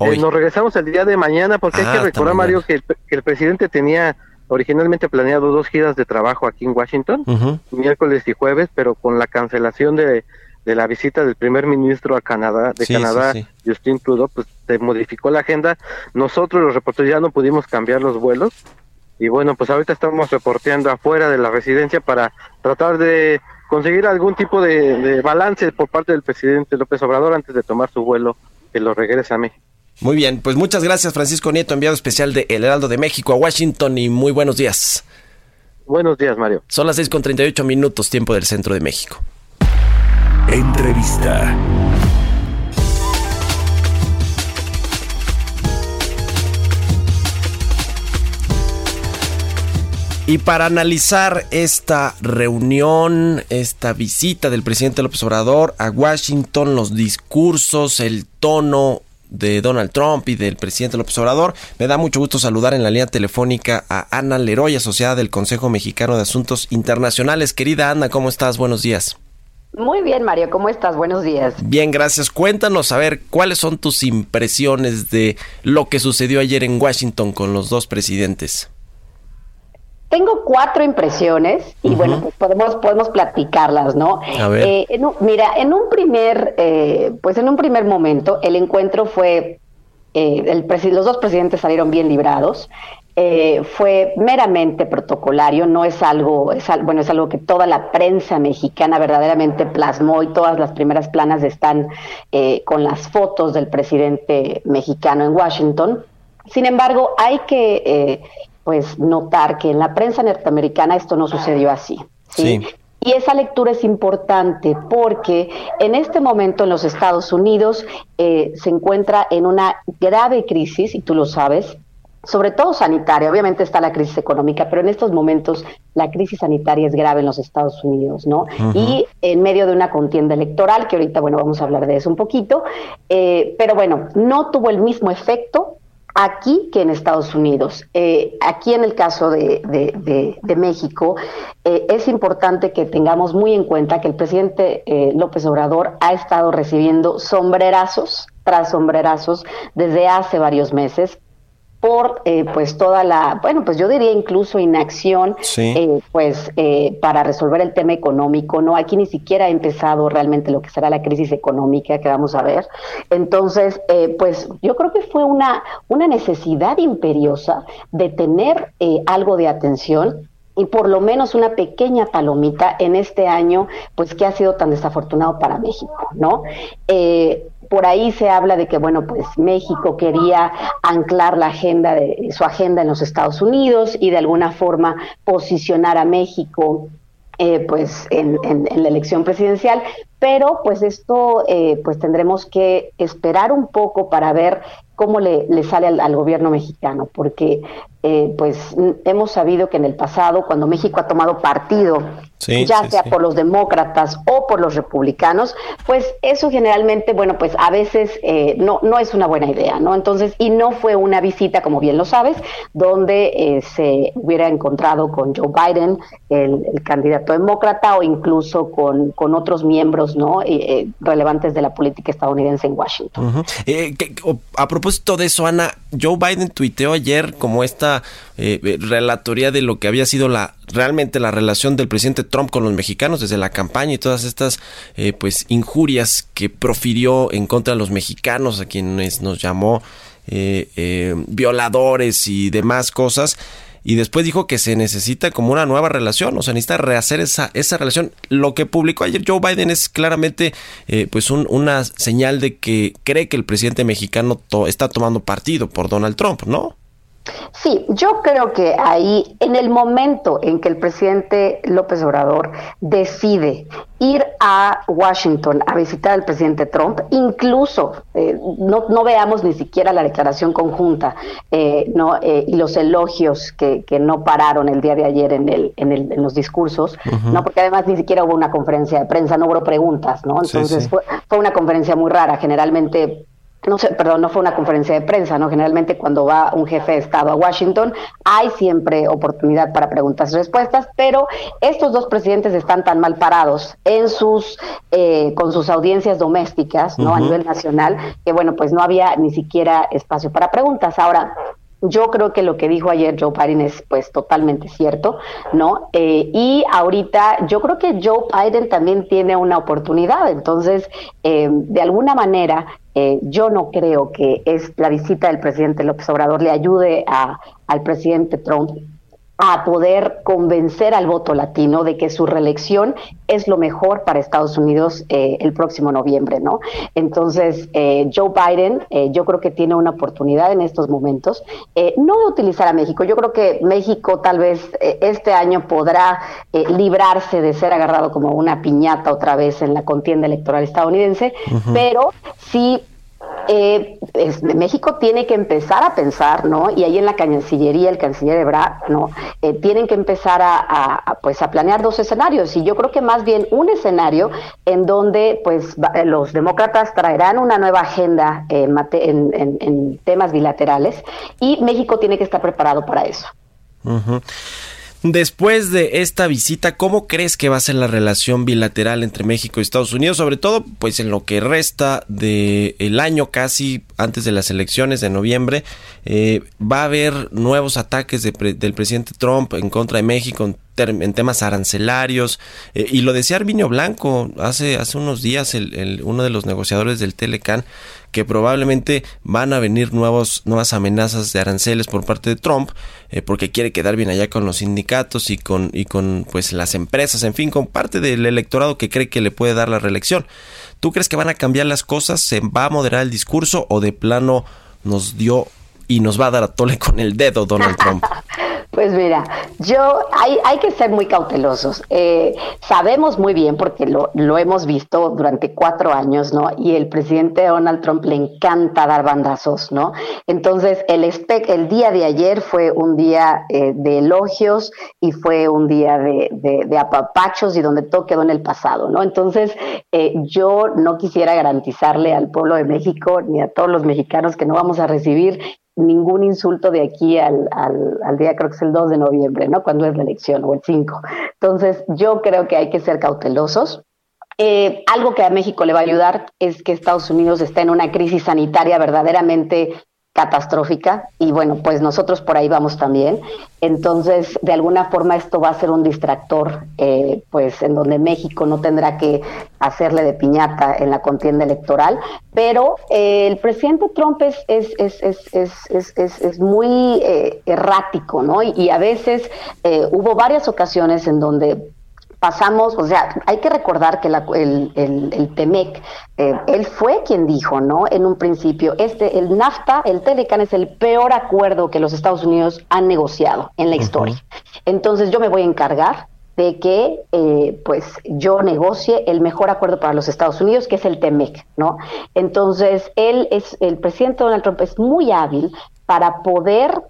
Speaker 12: Eh, nos regresamos el día de mañana porque hay que ah, recordar, Mario, que el, presidente tenía originalmente planeado dos giras de trabajo aquí en Washington, miércoles y jueves, pero con la cancelación de, la visita del primer ministro a Canadá, de Canadá, Justin Trudeau, pues se modificó la agenda. Nosotros los reporteros ya no pudimos cambiar los vuelos y bueno, pues ahorita estamos reporteando afuera de la residencia para tratar de conseguir algún tipo de, balance por parte del presidente López Obrador antes de tomar su vuelo que lo regrese a México.
Speaker 2: Muy bien, pues muchas gracias Francisco Nieto, enviado especial de El Heraldo de México a Washington y muy buenos días.
Speaker 12: Buenos días, Mario.
Speaker 2: Son las 6 con 38 minutos, tiempo del centro de México.
Speaker 1: Entrevista.
Speaker 2: Y para analizar esta reunión, esta visita del presidente López Obrador a Washington, los discursos, el tono de Donald Trump y del presidente López Obrador, me da mucho gusto saludar en la línea telefónica a Ana Leroy, asociada del Consejo Mexicano de Asuntos Internacionales. Querida Ana, ¿cómo estás? Buenos días.
Speaker 13: Muy bien, Mario, ¿cómo estás? Buenos días.
Speaker 2: Bien, gracias. Cuéntanos, a ver, ¿cuáles son tus impresiones de lo que sucedió ayer en Washington con los dos presidentes?
Speaker 13: Tengo cuatro impresiones y bueno, pues podemos, podemos platicarlas, ¿no?
Speaker 2: A ver.
Speaker 13: Eh, mira, en un primer, eh, pues en un primer momento el encuentro fue, eh, el los dos presidentes salieron bien librados. eh, fue meramente protocolario, no es algo, es, bueno, es algo que toda la prensa mexicana verdaderamente plasmó y todas las primeras planas están eh, con las fotos del presidente mexicano en Washington. Sin embargo, hay que eh, pues notar que en la prensa norteamericana esto no sucedió así. ¿sí? Y esa lectura es importante porque en este momento en los Estados Unidos se encuentra en una grave crisis, y tú lo sabes, sobre todo sanitaria. Obviamente está la crisis económica, pero en estos momentos la crisis sanitaria es grave en los Estados Unidos, ¿no? Y en medio de una contienda electoral, que ahorita, bueno, vamos a hablar de eso un poquito, eh, pero bueno, no tuvo el mismo efecto aquí que en Estados Unidos. Eh, aquí en el caso de, México, eh, es importante que tengamos muy en cuenta que el presidente López Obrador ha estado recibiendo sombrerazos tras sombrerazos desde hace varios meses por eh, pues toda la, bueno, pues yo diría incluso inacción, eh, pues eh, para resolver el tema económico, ¿no? Aquí ni siquiera ha empezado realmente lo que será la crisis económica que vamos a ver. Entonces, pues yo creo que fue una, una necesidad imperiosa de tener algo de atención y por lo menos una pequeña palomita en este año, pues que ha sido tan desafortunado para México, ¿no? Por ahí se habla de que, bueno, pues México quería anclar la agenda de su agenda en los Estados Unidos y de alguna forma posicionar a México eh, pues en, la elección presidencial, pero pues esto eh, pues tendremos que esperar un poco para ver cómo le, sale al, gobierno mexicano, porque eh, pues hemos sabido que en el pasado, cuando México ha tomado partido, ya sea por los demócratas o por los republicanos, pues eso generalmente, bueno, pues a veces eh, no, no es una buena idea, ¿no? Entonces, y no fue una visita, como bien lo sabes, donde eh, se hubiera encontrado con Joe Biden, el, candidato demócrata, o incluso con, con otros miembros, ¿no? relevantes de la política estadounidense en Washington.
Speaker 2: a propósito propósito de eso, Ana, Joe Biden tuiteó ayer como esta eh, eh, relatoría de lo que había sido la realmente la relación del presidente Trump con los mexicanos desde la campaña y todas estas eh, pues injurias que profirió en contra de los mexicanos a quienes nos llamó violadores y demás cosas y después dijo que se necesita como una nueva relación, o sea, necesita rehacer esa, esa relación. Lo que publicó ayer Joe Biden es claramente pues una señal de que cree que el presidente mexicano está tomando partido por Donald Trump, ¿no?
Speaker 13: Sí, yo creo que ahí, en el momento en que el presidente López Obrador decide ir a Washington a visitar al presidente Trump, incluso eh, no, veamos ni siquiera la declaración conjunta eh, no eh, y los elogios que, no pararon el día de ayer en, el, en, el, en los discursos, no porque además ni siquiera hubo una conferencia de prensa, no hubo preguntas, ¿no? Entonces Fue, fue una conferencia muy rara, generalmente no sé, perdón, no fue una conferencia de prensa, ¿no? Generalmente cuando va un jefe de Estado a Washington hay siempre oportunidad para preguntas y respuestas, pero estos dos presidentes están tan mal parados en sus, eh, con sus audiencias domésticas, ¿no? A nivel nacional, que bueno, pues no había ni siquiera espacio para preguntas. Ahora, yo creo que lo que dijo ayer Joe Biden es pues totalmente cierto, ¿no? Eh, y ahorita yo creo que Joe Biden también tiene una oportunidad, entonces eh, de alguna manera eh, yo no creo que es la visita del presidente López Obrador le ayude a, al presidente Trump a poder convencer al voto latino de que su reelección es lo mejor para Estados Unidos eh, el próximo noviembre, ¿no? Entonces, eh, Joe Biden, eh, yo creo que tiene una oportunidad en estos momentos, no de utilizar a México. Yo creo que México tal vez este año podrá librarse de ser agarrado como una piñata otra vez en la contienda electoral estadounidense, pero sí eh, México tiene que empezar a pensar, ¿no? Y ahí en la Cancillería, el canciller Ebrard, ¿no? Eh, tienen que empezar a, pues, a planear dos escenarios. Y yo creo que más bien un escenario en donde, pues, los demócratas traerán una nueva agenda en, en, temas bilaterales y México tiene que estar preparado para eso.
Speaker 2: Después de esta visita, ¿cómo crees que va a ser la relación bilateral entre México y Estados Unidos? Sobre todo, pues en lo que resta del el año casi antes de las elecciones de noviembre, eh, va a haber nuevos ataques del presidente Trump en contra de México en temas arancelarios. Eh, y lo decía Arminio Blanco hace, hace unos días, el, uno de los negociadores del Telecan, que probablemente van a venir nuevos, nuevas amenazas de aranceles por parte de Trump, eh, porque quiere quedar bien allá con los sindicatos y con, y con pues las empresas, en fin, con parte del electorado que cree que le puede dar la reelección. ¿Tú crees que van a cambiar las cosas? ¿Se va a moderar el discurso o de plano nos dio y nos va a dar a tole con el dedo Donald Trump?
Speaker 13: Pues mira, yo hay, hay que ser muy cautelosos. Eh, sabemos muy bien, porque lo, lo, hemos visto durante cuatro años, ¿no? Y el presidente Donald Trump le encanta dar bandazos, ¿no? Entonces, el, el día de ayer fue un día eh, de elogios y fue un día de, de, apapachos y donde todo quedó en el pasado, ¿no? Entonces, eh, yo no quisiera garantizarle al pueblo de México ni a todos los mexicanos que no vamos a recibir ningún insulto de aquí al, al, día, creo que es el 2 de noviembre, ¿no? Cuando es la elección, o el 5. Entonces, yo creo que hay que ser cautelosos. Eh, algo que a México le va a ayudar es que Estados Unidos está en una crisis sanitaria verdaderamente catastrófica y bueno, pues nosotros por ahí vamos también. Entonces, de alguna forma esto va a ser un distractor, eh, pues en donde México no tendrá que hacerle de piñata en la contienda electoral, pero eh, el presidente Trump es, es, es, es, muy eh, errático, ¿no? Y, y a veces hubo varias ocasiones en donde pasamos, o sea, hay que recordar que el, el, el, TEMEC, eh, él fue quien dijo, ¿no? En un principio, este, el NAFTA, el Telecan es el peor acuerdo que los Estados Unidos han negociado en la historia. Entonces yo me voy a encargar de que eh, pues yo negocie el mejor acuerdo para los Estados Unidos, que es el TEMEC, ¿no? Entonces, él es, el presidente Donald Trump es muy hábil para poder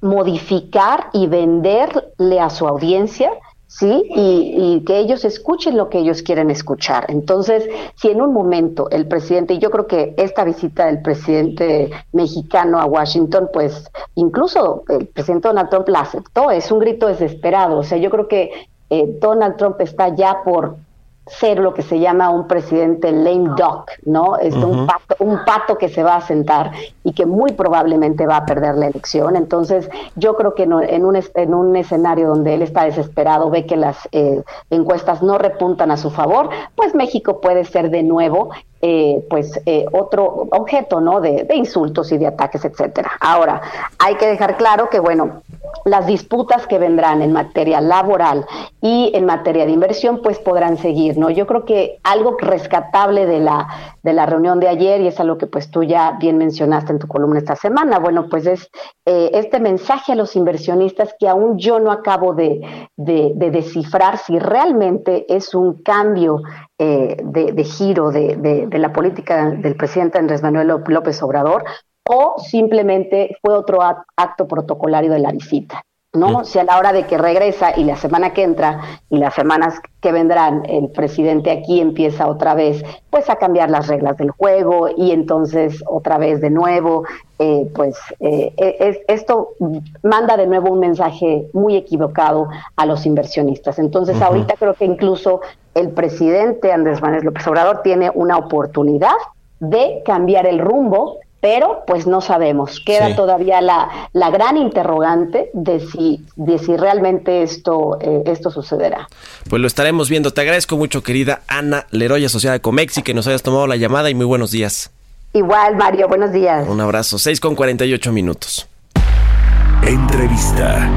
Speaker 13: modificar y venderle a su audiencia ¿sí? Y, que ellos escuchen lo que ellos quieren escuchar. Entonces, si en un momento el presidente, y yo creo que esta visita del presidente mexicano a Washington, pues incluso el presidente Donald Trump la aceptó, es un grito desesperado. O sea, yo creo que eh, Donald Trump está ya por ser lo que se llama un presidente lame duck, ¿no? Es un, pato, un pato que se va a sentar y que muy probablemente va a perder la elección. Entonces, yo creo que en, un, en un escenario donde él está desesperado, ve que las eh, encuestas no repuntan a su favor, pues México puede ser de nuevo eh, pues eh, otro objeto no de, insultos y de ataques etcétera. Ahora hay que dejar claro que bueno las disputas que vendrán en materia laboral y en materia de inversión pues podrán seguir no yo creo que algo rescatable de la de la reunión de ayer y es algo que pues tú ya bien mencionaste en tu columna esta semana bueno pues es eh, este mensaje a los inversionistas que aún yo no acabo de, de descifrar si realmente es un cambio eh, de, giro de, la política del presidente Andrés Manuel López Obrador o simplemente fue otro acto protocolario de la visita. ¿No? Si a la hora de que regresa y la semana que entra y las semanas que vendrán, el presidente aquí empieza otra vez, pues a cambiar las reglas del juego y entonces otra vez de nuevo, eh, pues eh, e, esto manda de nuevo un mensaje muy equivocado a los inversionistas. Entonces ahorita creo que incluso el presidente Andrés Manuel López Obrador tiene una oportunidad de cambiar el rumbo, pero pues no sabemos. Queda todavía la, la, gran interrogante de si, de si realmente esto, eh, esto sucederá.
Speaker 2: Pues lo estaremos viendo. Te agradezco mucho, querida Ana Leroy, asociada de Comexi, que nos hayas tomado la llamada y muy buenos días.
Speaker 13: Igual, Mario, buenos días.
Speaker 2: Un abrazo, 6 con 48 minutos.
Speaker 1: Entrevista.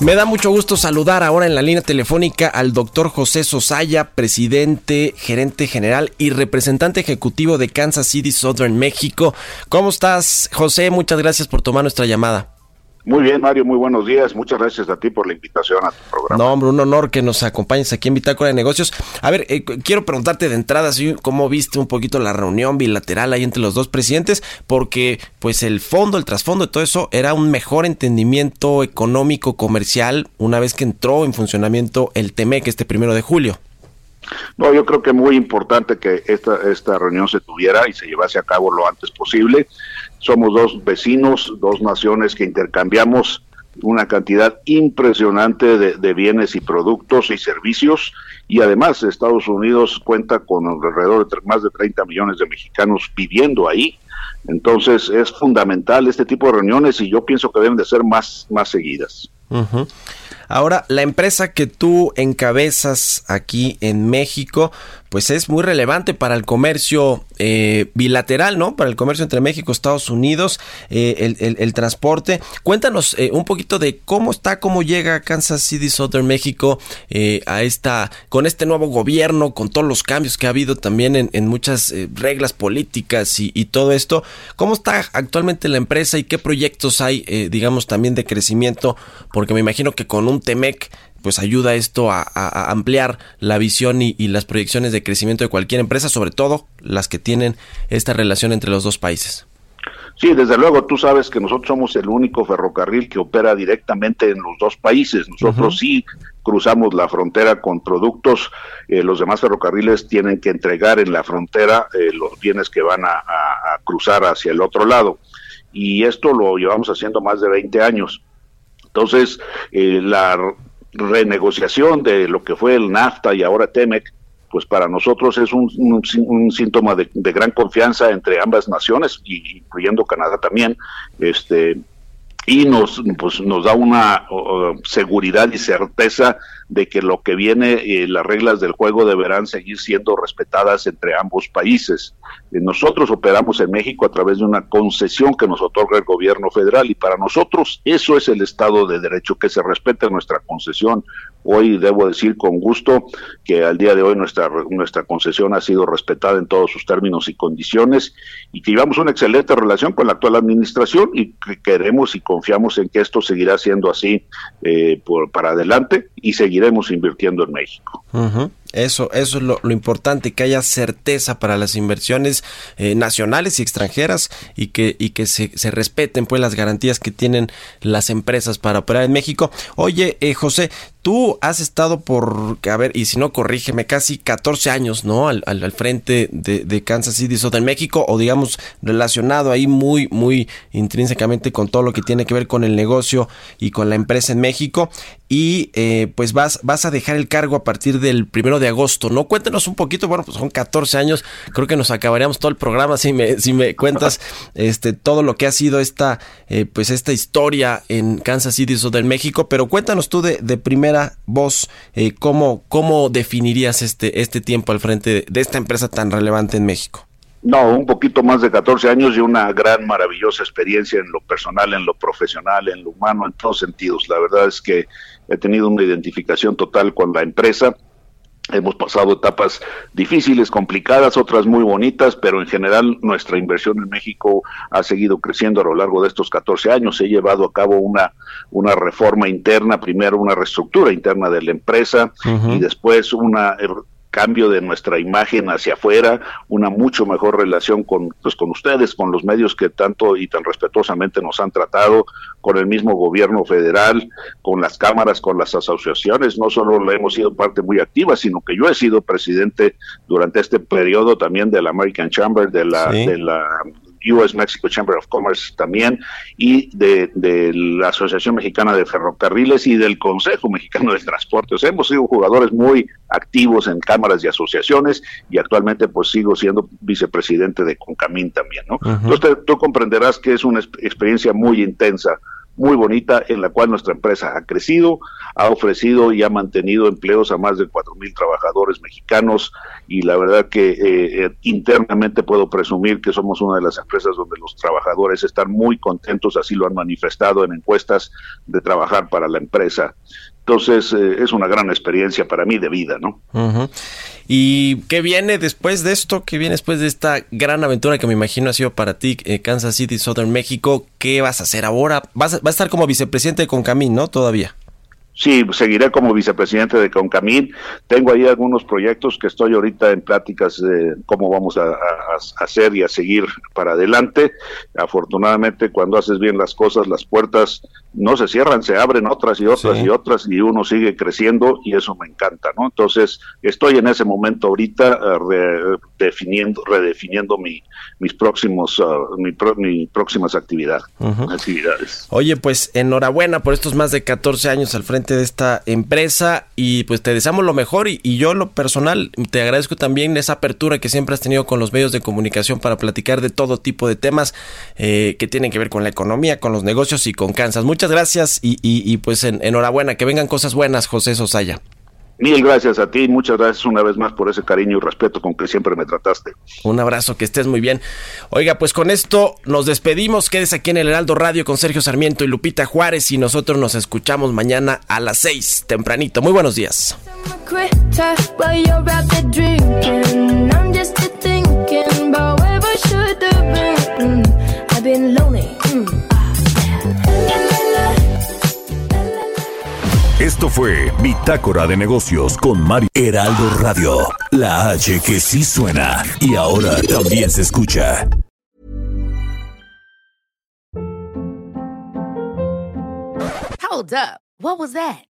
Speaker 2: Me da mucho gusto saludar ahora en la línea telefónica al doctor José Sosaya, presidente, gerente general y representante ejecutivo de Kansas City Southern México. ¿Cómo estás, José? Muchas gracias por tomar nuestra llamada.
Speaker 14: Muy bien, Mario, muy buenos días. Muchas gracias a ti por la invitación a tu programa.
Speaker 2: No, hombre, un honor que nos acompañes aquí en Bitácora de Negocios. A ver, eh, quiero preguntarte de entrada cómo viste un poquito la reunión bilateral ahí entre los dos presidentes, porque pues el fondo, el trasfondo de todo eso era un mejor entendimiento económico, comercial, una vez que entró en funcionamiento el TEMEC este primero de julio.
Speaker 14: No, yo creo que muy importante que esta, esta reunión se tuviera y se llevase a cabo lo antes posible somos dos vecinos, dos naciones que intercambiamos una cantidad impresionante de, bienes y productos y servicios y además Estados Unidos cuenta con alrededor de más de 30 millones de mexicanos viviendo ahí. Entonces es fundamental este tipo de reuniones y yo pienso que deben de ser más, más seguidas.
Speaker 2: Ahora, la empresa que tú encabezas aquí en México, pues es muy relevante para el comercio eh, bilateral, ¿no? Para el comercio entre México y Estados Unidos, eh, el, transporte. Cuéntanos eh, un poquito de cómo está, cómo llega Kansas City, Southern México a esta, con este nuevo gobierno, con todos los cambios que ha habido también en, muchas reglas políticas y, y, todo esto. ¿Cómo está actualmente la empresa y qué proyectos hay, digamos, también de crecimiento? Porque me imagino que con un Temec pues ayuda esto a, ampliar la visión y, las proyecciones de crecimiento de cualquier empresa, sobre todo las que tienen esta relación entre los dos países.
Speaker 14: Sí, desde luego, tú sabes que nosotros somos el único ferrocarril que opera directamente en los dos países. Nosotros sí cruzamos la frontera con productos, eh, los demás ferrocarriles tienen que entregar en la frontera eh, los bienes que van a, a, cruzar hacia el otro lado. Y esto lo llevamos haciendo más de 20 años. Entonces, eh, la renegociación de lo que fue el NAFTA y ahora TEMEC, pues para nosotros es un, síntoma de, gran confianza entre ambas naciones, incluyendo Canadá también, este, y nos, pues, nos da una seguridad y certeza de que lo que viene, eh, las reglas del juego deberán seguir siendo respetadas entre ambos países. Eh, nosotros operamos en México a través de una concesión que nos otorga el gobierno federal y para nosotros eso es el Estado de Derecho, que se respete nuestra concesión. Hoy debo decir con gusto que al día de hoy nuestra, nuestra concesión ha sido respetada en todos sus términos y condiciones y que llevamos una excelente relación con la actual administración y que queremos y confiamos en que esto seguirá siendo así eh, por, para adelante y seguir seguiremos invirtiendo en México.
Speaker 2: Eso, eso es lo, importante, que haya certeza para las inversiones eh, nacionales y extranjeras y que, y que se, respeten pues las garantías que tienen las empresas para operar en México. Oye, eh, José, tú has estado por, a ver, y si no, corrígeme, casi 14 años, ¿no? Al, al, frente de, de, Kansas City, en México, o digamos, relacionado ahí muy, muy intrínsecamente con todo lo que tiene que ver con el negocio y con la empresa en México. Y eh, pues vas, vas a dejar el cargo a partir del primero de agosto, ¿no? Cuéntenos un poquito, bueno, pues son 14 años, creo que nos acabaríamos todo el programa si me, si me cuentas este, todo lo que ha sido esta, eh, pues esta historia en Kansas City, del México, pero cuéntanos tú de, primera voz eh, cómo, cómo definirías este, este tiempo al frente de esta empresa tan relevante en México.
Speaker 14: No, un poquito más de 14 años y una gran, maravillosa experiencia en lo personal, en lo profesional, en lo humano, en todos sentidos. La verdad es que he tenido una identificación total con la empresa Hemos pasado etapas difíciles, complicadas, otras muy bonitas, pero en general nuestra inversión en México ha seguido creciendo a lo largo de estos 14 años. He llevado a cabo una, una reforma interna, primero una reestructura interna de la empresa y después una cambio de nuestra imagen hacia afuera, una mucho mejor relación con, pues, con ustedes, con los medios que tanto y tan respetuosamente nos han tratado, con el mismo gobierno federal, con las cámaras, con las asociaciones. No solo le hemos sido parte muy activa, sino que yo he sido presidente durante este periodo también de la American Chamber, de la, de la US Mexico Chamber of Commerce también, y de, la Asociación Mexicana de Ferrocarriles y del Consejo Mexicano de Transporte. O sea, hemos sido jugadores muy activos en cámaras y asociaciones y actualmente pues sigo siendo vicepresidente de Concamín también, ¿no? Entonces tú comprenderás que es una experiencia muy intensa muy bonita en la cual nuestra empresa ha crecido, ha ofrecido y ha mantenido empleos a más de cuatro mil trabajadores mexicanos y la verdad que eh, eh, internamente puedo presumir que somos una de las empresas donde los trabajadores están muy contentos, así lo han manifestado en encuestas de trabajar para la empresa. Entonces eh, es una gran experiencia para mí de vida, ¿no?
Speaker 2: ¿Y qué viene después de esto? ¿Qué viene después de esta gran aventura que me imagino ha sido para ti, eh, Kansas City, Southern México? ¿Qué vas a hacer ahora? Vas a, a estar como vicepresidente de Concamín, ¿no? Todavía.
Speaker 14: Sí, seguiré como vicepresidente de Concamín. Tengo ahí algunos proyectos que estoy ahorita en pláticas de cómo vamos a, hacer y a seguir para adelante. Afortunadamente, cuando haces bien las cosas, las puertas no se cierran, se abren otras y otras y otras y uno sigue creciendo y eso me encanta, ¿no? Entonces, estoy en ese momento ahorita uh, redefiniendo, redefiniendo mi, mis próximos, uh, mi, mi, próximas actividad, actividades.
Speaker 2: Oye, pues enhorabuena por estos más de 14 años al frente de esta empresa y pues te deseamos lo mejor y, y yo lo personal te agradezco también esa apertura que siempre has tenido con los medios de comunicación para platicar de todo tipo de temas eh, que tienen que ver con la economía, con los negocios y con Kansas. Muchas gracias y, pues enhorabuena, que vengan cosas buenas, José Sosaya.
Speaker 14: Mil gracias a ti, muchas gracias una vez más por ese cariño y respeto con que siempre me trataste.
Speaker 2: Un abrazo, que estés muy bien. Oiga, pues con esto nos despedimos. Quédese aquí en el Heraldo Radio con Sergio Sarmiento y Lupita Juárez y nosotros nos escuchamos mañana a las seis, tempranito. Muy buenos días.
Speaker 1: Esto fue Bitácora de Negocios con Mario Heraldo Radio. La H que sí suena y ahora también se escucha.
Speaker 15: Hold up. What was that?